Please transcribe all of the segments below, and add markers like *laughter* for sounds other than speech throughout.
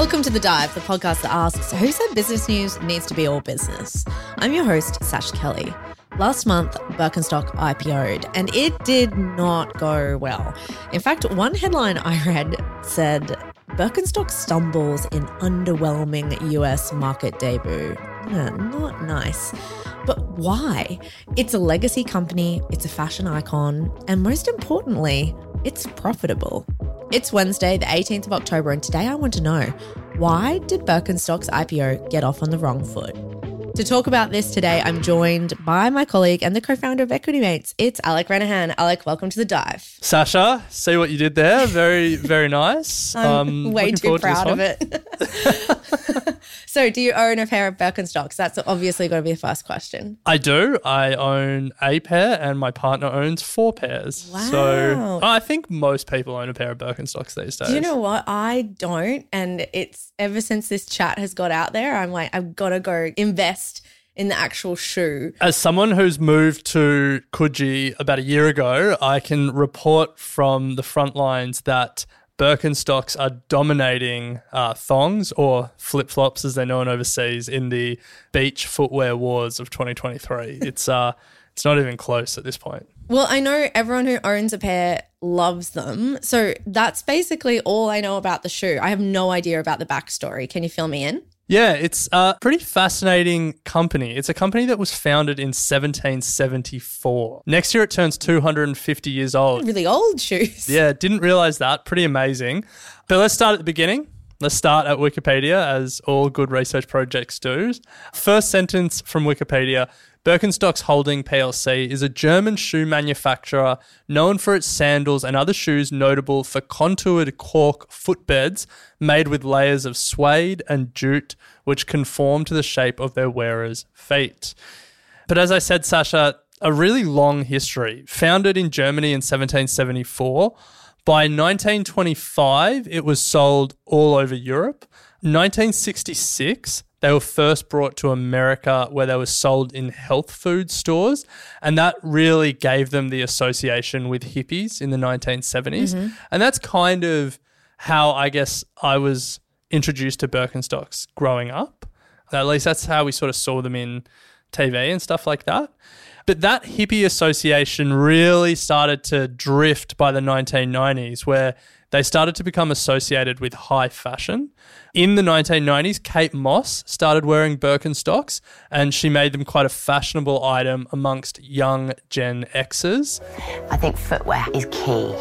Welcome to The Dive, the podcast that asks who said business news needs to be all business. I'm your host, Sash Kelly. Last month, Birkenstock IPO'd, and it did not go well. In fact, one headline I read said Birkenstock stumbles in underwhelming US market debut. Yeah, not nice. But why? It's a legacy company, it's a fashion icon, and most importantly, it's profitable. It's Wednesday, the 18th of October, and today I want to know why did Birkenstock's IPO get off on the wrong foot? To talk about this today, I'm joined by my colleague and the co founder of Equity Mates. It's Alec Renehan. Alec, welcome to the dive. Sascha, see what you did there. Very, very nice. *laughs* I'm Um, way too forward to proud of it. *laughs* so, do you own a pair of Birkenstocks? That's obviously got to be the first question. I do. I own a pair, and my partner owns four pairs. Wow. So I think most people own a pair of Birkenstocks these days. Do you know what? I don't. And it's ever since this chat has got out there, I'm like, I've got to go invest in the actual shoe. As someone who's moved to Coogee about a year ago, I can report from the front lines that Birkenstocks are dominating uh, thongs or flip flops, as they're known overseas, in the beach footwear wars of 2023. *laughs* it's uh, it's not even close at this point. Well, I know everyone who owns a pair loves them. So that's basically all I know about the shoe. I have no idea about the backstory. Can you fill me in? Yeah, it's a pretty fascinating company. It's a company that was founded in 1774. Next year, it turns 250 years old. Really old shoes. Yeah, didn't realize that. Pretty amazing. But let's start at the beginning. Let's start at Wikipedia, as all good research projects do. First sentence from Wikipedia Birkenstocks Holding plc is a German shoe manufacturer known for its sandals and other shoes notable for contoured cork footbeds made with layers of suede and jute, which conform to the shape of their wearers' feet. But as I said, Sascha, a really long history. Founded in Germany in 1774. By 1925, it was sold all over Europe. 1966, they were first brought to America where they were sold in health food stores. And that really gave them the association with hippies in the 1970s. Mm-hmm. And that's kind of how I guess I was introduced to Birkenstocks growing up. At least that's how we sort of saw them in TV and stuff like that. But that hippie association really started to drift by the 1990s, where they started to become associated with high fashion. In the 1990s, Kate Moss started wearing Birkenstocks, and she made them quite a fashionable item amongst young Gen Xers. I think footwear is key.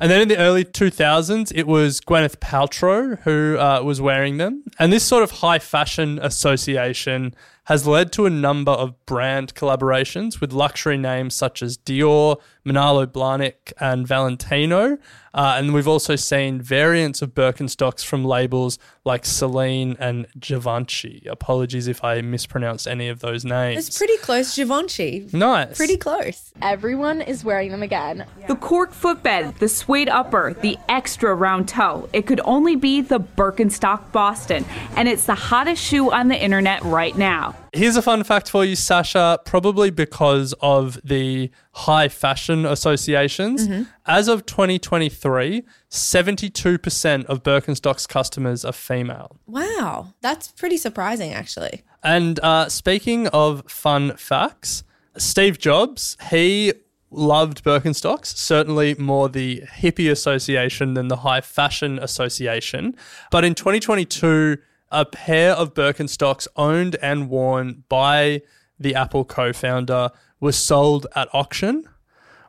And then in the early 2000s, it was Gwyneth Paltrow who uh, was wearing them. And this sort of high fashion association has led to a number of brand collaborations with luxury names such as Dior, Manolo Blahnik, and Valentino. Uh, and we've also seen variants of Birkenstocks from labels like Celine and Givenchy. Apologies if I mispronounced any of those names. It's pretty close, Givenchy. nice. Pretty close. Everyone is wearing them again. The cork footbed, the suede upper, the extra round toe. It could only be the Birkenstock Boston, and it's the hottest shoe on the internet right now. Here's a fun fact for you, Sascha. Probably because of the high fashion associations. As of 2023, 72% of Birkenstock's customers are female. Wow. That's pretty surprising, actually. And uh, speaking of fun facts, Steve Jobs, he loved Birkenstocks, certainly more the hippie association than the high fashion association. But in 2022, a pair of Birkenstocks owned and worn by the Apple co founder was sold at auction.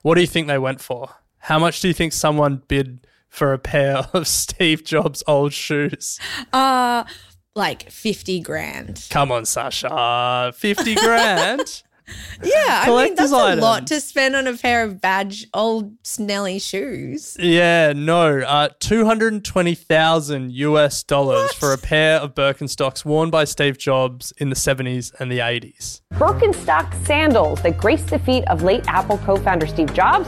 What do you think they went for? How much do you think someone bid for a pair *laughs* of Steve Jobs' old shoes? Uh like 50 grand. Come on, Sascha. 50 grand. *laughs* *laughs* Yeah, I mean Collector's that's a lot to spend on a pair of badge old Snelly shoes. Yeah, no, uh, two hundred and twenty thousand US dollars What? for a pair of Birkenstocks worn by Steve Jobs in the seventies and the eighties. Birkenstock sandals that graced the feet of late Apple co founder Steve Jobs.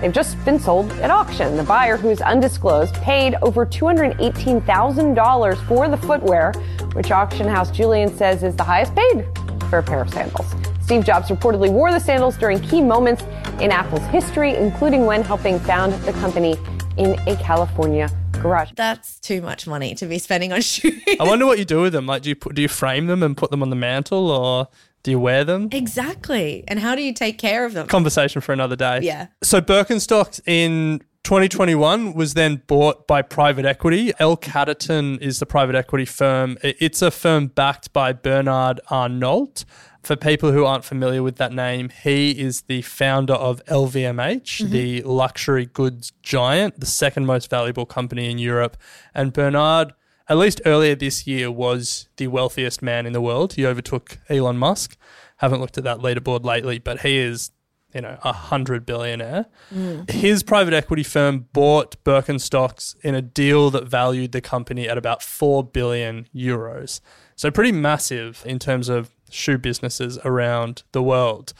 They've just been sold at auction. The buyer, who's undisclosed, paid over $218,000 for the footwear, which auction house Julien says is the highest paid for a pair of sandals. Steve Jobs reportedly wore the sandals during key moments in Apple's history, including when helping found the company in a California garage. That's too much money to be spending on *laughs* shoes. I wonder what you do with them. Like, do you put, do you frame them and put them on the mantle, or do you wear them? exactly. And how do you take care of them? Conversation for another day. Yeah. So Birkenstocks in 2021 was then bought by private equity. L. Catterton is the private equity firm. It's a firm backed by Bernard Arnault. For people who aren't familiar with that name, he is the founder of LVMH, mm-hmm. the luxury goods giant, the second most valuable company in Europe. And Bernard, at least earlier this year, was the wealthiest man in the world. He overtook Elon Musk. Haven't looked at that leaderboard lately, but he is you know, a hundred billionaire. Mm. His private equity firm bought Birkenstocks in a deal that valued the company at about four billion euros. So pretty massive in terms of shoe businesses around the world.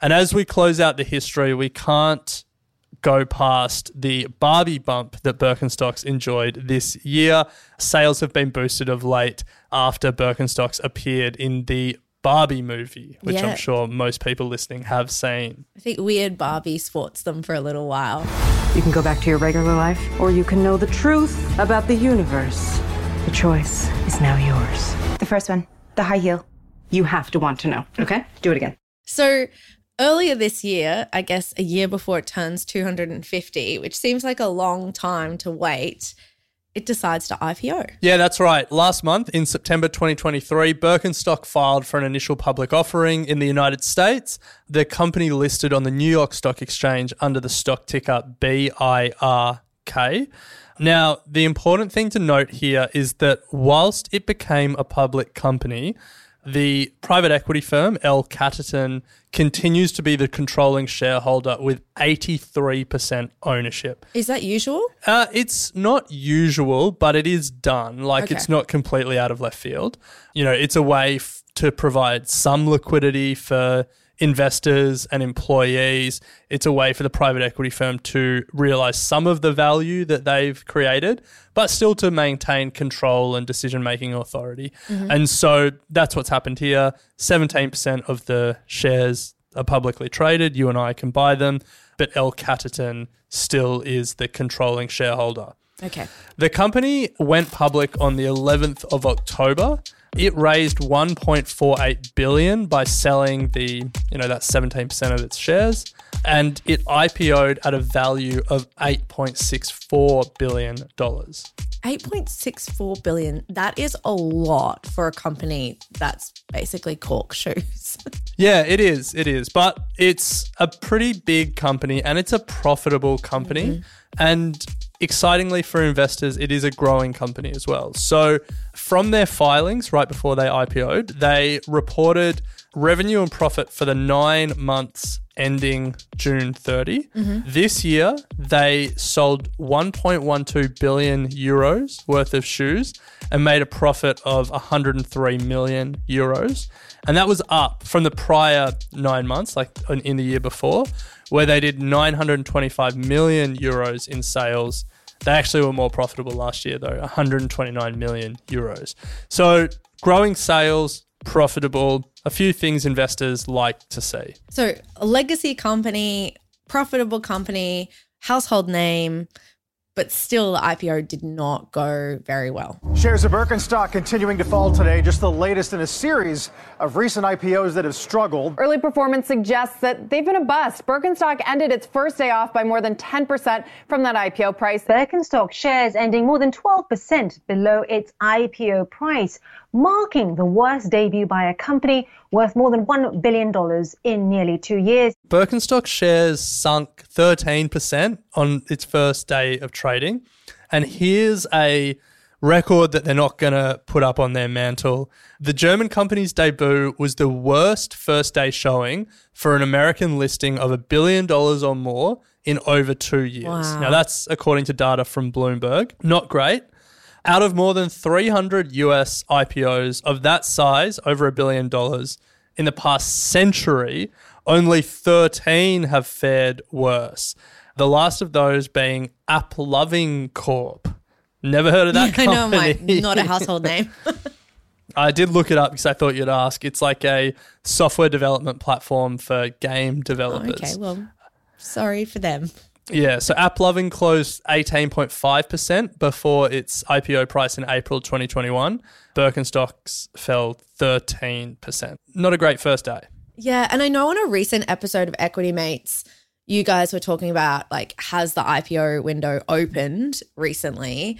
And as we close out the history, we can't go past the Barbie bump that Birkenstocks enjoyed this year. Sales have been boosted of late after Birkenstocks appeared in the Barbie movie, which Yeah. I'm sure most people listening have seen. I think Weird Barbie sports them for a little while. You can go back to your regular life, or you can know the truth about the universe. The choice is now yours. The first one, the high heel. You have to want to know, okay? Do it again. So earlier this year, I guess a year before it turns 250, which seems like a long time to wait, it decides to IPO. Yeah, that's right. Last month, in September 2023, Birkenstock filed for an initial public offering in the United States. The company listed on the New York Stock Exchange under the stock ticker BIRK. Now, the important thing to note here is that whilst it became a public company, the private equity firm L. Catterton continues to be the controlling shareholder with 83% ownership. Is that usual? Uh, it's not usual, but it is done. Like Okay. it's not completely out of left field. You know, it's a way f- to provide some liquidity for investors and employees. It's a way for the private equity firm to realize some of the value that they've created, but still to maintain control and decision making authority. Mm-hmm. And so that's what's happened here. 17% of the shares are publicly traded. You and I can buy them, but L. Catterton still is the controlling shareholder. Okay. The company went public on the 11th of October. It raised 1.48 billion by selling the, you know, that 17% of its shares, and it IPO'd at a value of 8.64 billion dollars. 8.64 billion. That is a lot for a company that's basically cork shoes. *laughs* Yeah, it is. It is. But it's a pretty big company and it's a profitable company. Mm-hmm. And excitingly for investors, it is a growing company as well. So, from their filings right before they IPO'd, they reported revenue and profit for the nine months ending June 30. Mm-hmm. This year, they sold 1.12 billion euros worth of shoes and made a profit of 103 million euros. And that was up from the prior nine months, like in- in the year before, where they did 925 million euros in sales. They actually were more profitable last year, though, 129 million euros. So growing sales, profitable, a few things investors like to see. so, a legacy company, profitable company, household name, but still the IPO did not go very well. Shares of Birkenstock continuing to fall today, just the latest in a series of recent IPOs that have struggled. Early performance suggests that they've been a bust. Birkenstock ended its first day off by more than 10% from that IPO price. Birkenstock shares ending more than 12% below its IPO price, marking the worst debut by a company worth more than $1 billion in nearly two years. Birkenstock shares sunk 13% on its first day of trading. And here's a record that they're not going to put up on their mantle. The German company's debut was the worst first day showing for an American listing of a billion dollars or more in over two years. Wow. Now, that's according to data from Bloomberg. Not great. Out of more than 300 US IPOs of that size, over a billion dollars, in the past century, only 13 have fared worse. The last of those being AppLovin Corp. Never heard of that *laughs* I know, company. my not a household name. *laughs* *laughs* I did look it up because I thought you'd ask. It's like a software development platform for game oh, developers. okay, well, sorry for them. Yeah, so AppLovin closed 18.5% before its IPO price in April 2021. Birkenstocks fell 13%. Not a great first day. Yeah, and I know on a recent episode of Equity Mates, you guys were talking about like has the IPO window opened recently?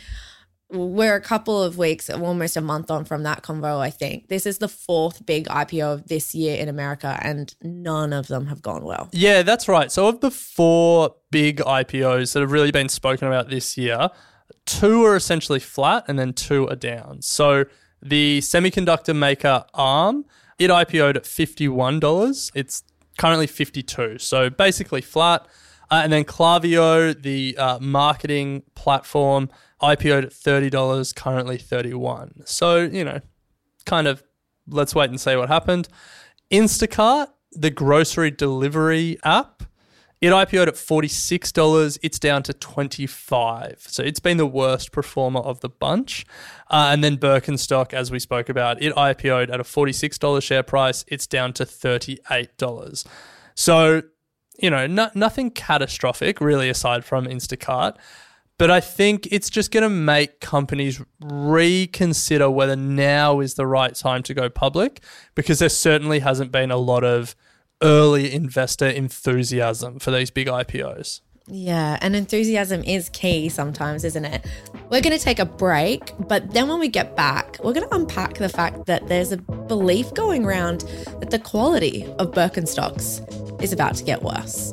We're a couple of weeks, almost a month on from that convo, I think. This is the fourth big IPO of this year in America, and none of them have gone well. Yeah, that's right. So, of the four big IPOs that have really been spoken about this year, two are essentially flat and then two are down. So, the semiconductor maker ARM, it IPO'd at $51. It's currently 52 So, basically flat. Uh, and then Klaviyo, the uh, marketing platform, IPO'd at $30, currently 31 So, you know, kind of let's wait and see what happened. Instacart, the grocery delivery app, it IPO'd at $46. It's down to 25 So it's been the worst performer of the bunch. Uh, and then Birkenstock, as we spoke about, it IPO'd at a $46 share price. It's down to $38. So, you know, no, nothing catastrophic really aside from Instacart. But I think it's just going to make companies reconsider whether now is the right time to go public because there certainly hasn't been a lot of early investor enthusiasm for these big IPOs. Yeah, and enthusiasm is key sometimes, isn't it? We're going to take a break, but then when we get back, we're going to unpack the fact that there's a belief going around that the quality of Birkenstocks is about to get worse.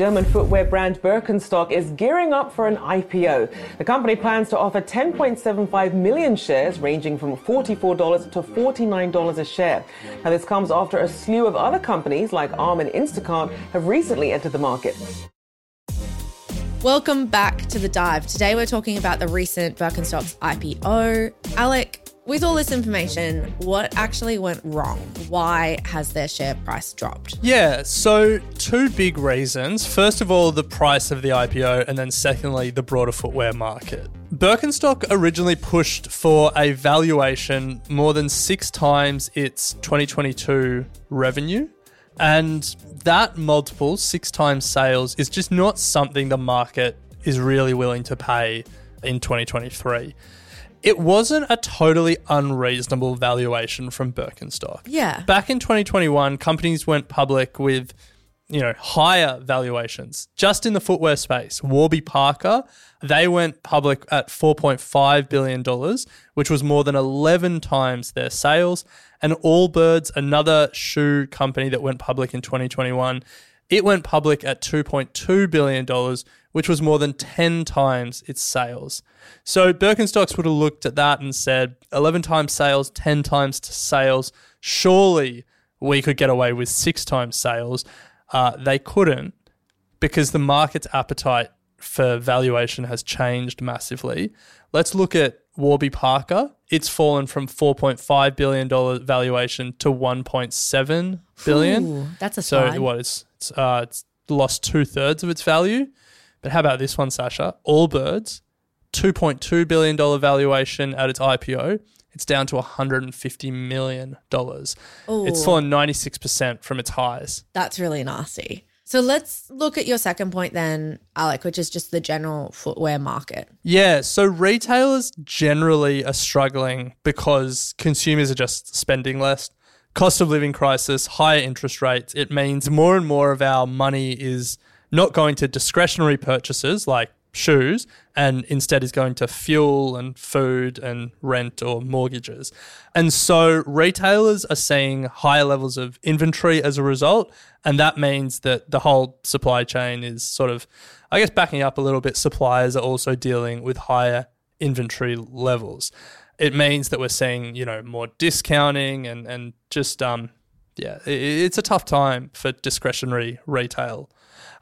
German footwear brand Birkenstock is gearing up for an IPO. The company plans to offer 10.75 million shares, ranging from $44 to $49 a share. Now, this comes after a slew of other companies like Arm and Instacart have recently entered the market. Welcome back to the dive. Today we're talking about the recent Birkenstock's IPO. Alec, with all this information, what actually went wrong? Why has their share price dropped? Yeah, so two big reasons. First of all, the price of the IPO, and then secondly, the broader footwear market. Birkenstock originally pushed for a valuation more than six times its 2022 revenue. And that multiple, six times sales, is just not something the market is really willing to pay in 2023 it wasn't a totally unreasonable valuation from Birkenstock. Yeah. Back in 2021, companies went public with, you know, higher valuations. Just in the footwear space, Warby Parker, they went public at $4.5 billion, which was more than 11 times their sales. And Allbirds, another shoe company that went public in 2021, it went public at $2.2 billion, which was more than 10 times its sales. So Birkenstocks would have looked at that and said 11 times sales, 10 times sales. Surely we could get away with six times sales. Uh, they couldn't because the market's appetite for valuation has changed massively. Let's look at Warby Parker. It's fallen from $4.5 billion valuation to 1.7 billion. Ooh, that's a so slide. what? It's, it's, uh, it's lost two thirds of its value. But how about this one, Sascha? Allbirds, $2.2 billion valuation at its IPO. it's down to $150 million. It's fallen 96% from its highs. That's really nasty. So let's look at your second point then, Alec, which is just the general footwear market. Yeah, so retailers generally are struggling because consumers are just spending less. Cost of living crisis, higher interest rates, it means more and more of our money is not going to discretionary purchases like shoes and instead is going to fuel and food and rent or mortgages. And so retailers are seeing higher levels of inventory as a result. And that means that the whole supply chain is sort of, I guess, backing up a little bit. Suppliers are also dealing with higher inventory levels. It means that we're seeing, you know, more discounting and, and just, um, yeah, it's a tough time for discretionary retail.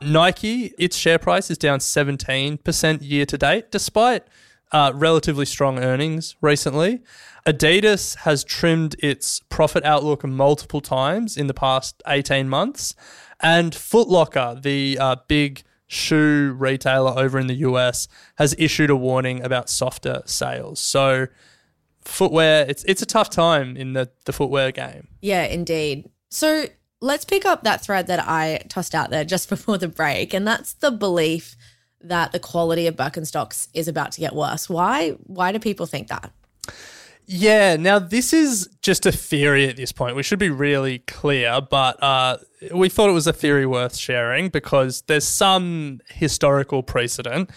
Nike, its share price is down 17% year to date, despite uh, relatively strong earnings recently. Adidas has trimmed its profit outlook multiple times in the past 18 months. And Footlocker, the uh, big shoe retailer over in the US, has issued a warning about softer sales. So, footwear, it's, it's a tough time in the, the footwear game. Yeah, indeed. So, let's pick up that thread that I tossed out there just *laughs* before the break, and that's the belief that the quality of Birkenstocks is about to get worse. Why? Why do people think that? Yeah, now this is just a theory at this point. We should be really clear, but uh, we thought it was a theory worth sharing because there's some historical precedent.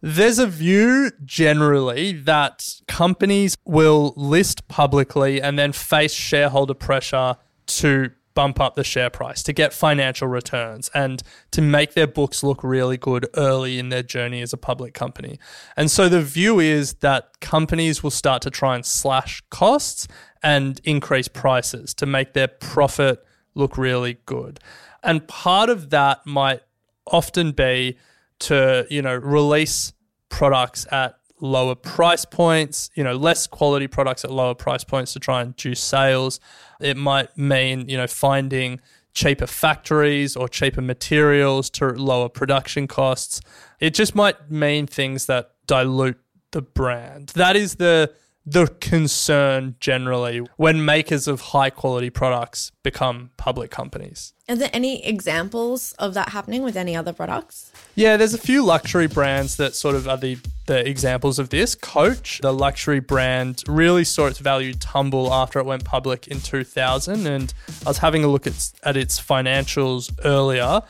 There's a view generally that companies will list publicly and then face shareholder pressure to bump up the share price, to get financial returns, and to make their books look really good early in their journey as a public company. And so the view is that companies will start to try and slash costs and increase prices to make their profit look really good. And part of that might often be to, you know, release products at lower price points, you know, less quality products at lower price points to try and juice sales. It might mean, you know, finding cheaper factories or cheaper materials to lower production costs. It just might mean things that dilute the brand. That is the the concern generally when makers of high quality products become public companies. Are there any examples of that happening with any other products? Yeah, there's a few luxury brands that sort of are the, the examples of this. Coach, the luxury brand, really saw its value tumble after it went public in 2000. And I was having a look at, at its financials earlier.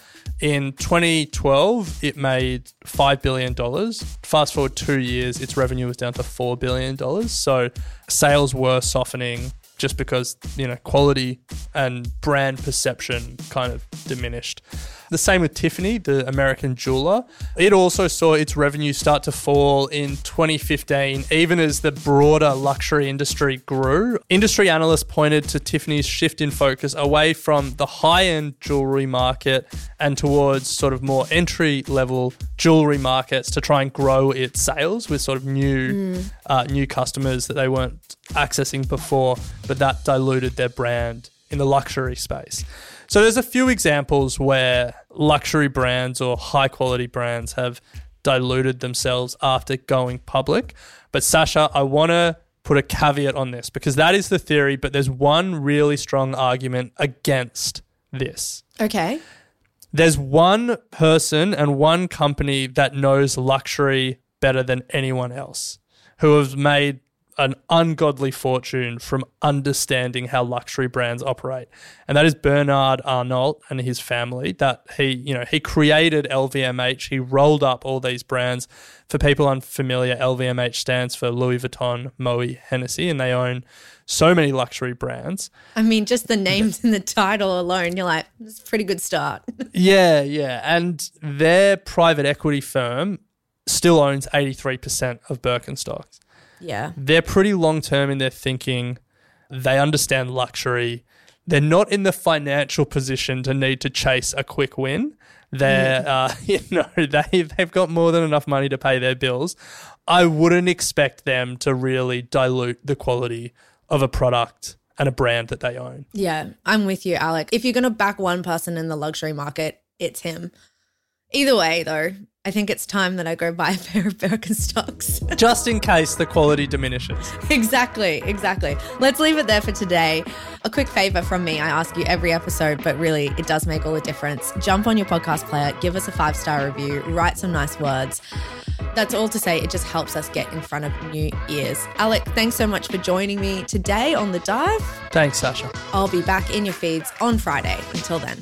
In 2012, it made $5 billion. Fast forward two years, its revenue was down to $4 billion. So sales were softening just because, you know, quality and brand perception kind of diminished. The same with Tiffany, the American jeweler. It also saw its revenue start to fall in 2015, even as the broader luxury industry grew. Industry analysts pointed to Tiffany's shift in focus away from the high end jewelry market and towards sort of more entry level jewelry markets to try and grow its sales with sort of new mm. uh, new customers that they weren't accessing before, but that diluted their brand in the luxury space. So there's a few examples where luxury brands or high quality brands have diluted themselves after going public. But Sascha, I want to put a caveat on this because that is the theory, but there's one really strong argument against this. Okay. There's one person and one company that knows luxury better than anyone else who have made an ungodly fortune from understanding how luxury brands operate. And that is Bernard Arnault and his family that he, you know, he created LVMH. He rolled up all these brands. For people unfamiliar, LVMH stands for Louis Vuitton, Moet, Hennessy, and they own so many luxury brands. I mean, just the names in the title alone, you're like, it's a pretty good start. *laughs* yeah, yeah. And their private equity firm still owns 83% of Birkenstocks. Yeah. They're pretty long term in their thinking. They understand luxury. They're not in the financial position to need to chase a quick win. They're, uh, *laughs* you know, they they've got more than enough money to pay their bills. I wouldn't expect them to really dilute the quality of a product and a brand that they own. Yeah, I'm with you, Alec. If you're going to back one person in the luxury market, it's him. Either way, though, I think it's time that I go buy a pair of Birkenstocks. *laughs* Just in case the quality diminishes. exactly, exactly. Let's leave it there for today. A quick favor from me I ask you every episode, but really it does make all the difference. Jump on your podcast player, give us a five star review, write some nice words. That's all to say, it just helps us get in front of new ears. Alec, thanks so much for joining me today on The Dive. Thanks, Sascha. I'll be back in your feeds on Friday. Until then.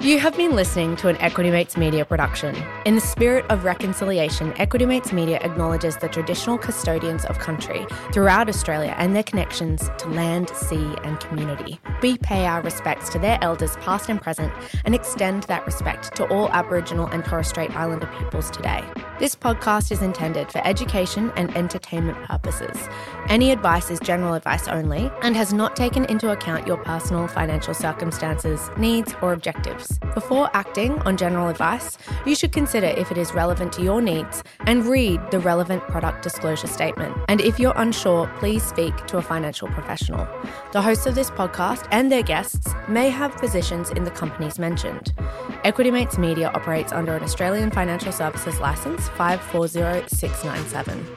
You have been listening to an Equity Mates Media production. In the spirit of reconciliation, Equity Mates Media acknowledges the traditional custodians of country throughout Australia and their connections to land, sea, and community. We pay our respects to their elders, past and present, and extend that respect to all Aboriginal and Torres Strait Islander peoples today. This podcast is intended for education and entertainment purposes. Any advice is general advice only and has not taken into account your personal financial circumstances, needs, or objectives. Before acting on general advice, you should consider if it is relevant to your needs and read the relevant product disclosure statement. And if you're unsure, please speak to a financial professional. The hosts of this podcast and their guests may have positions in the companies mentioned. Equity Mates Media operates under an Australian Financial Services License 540697.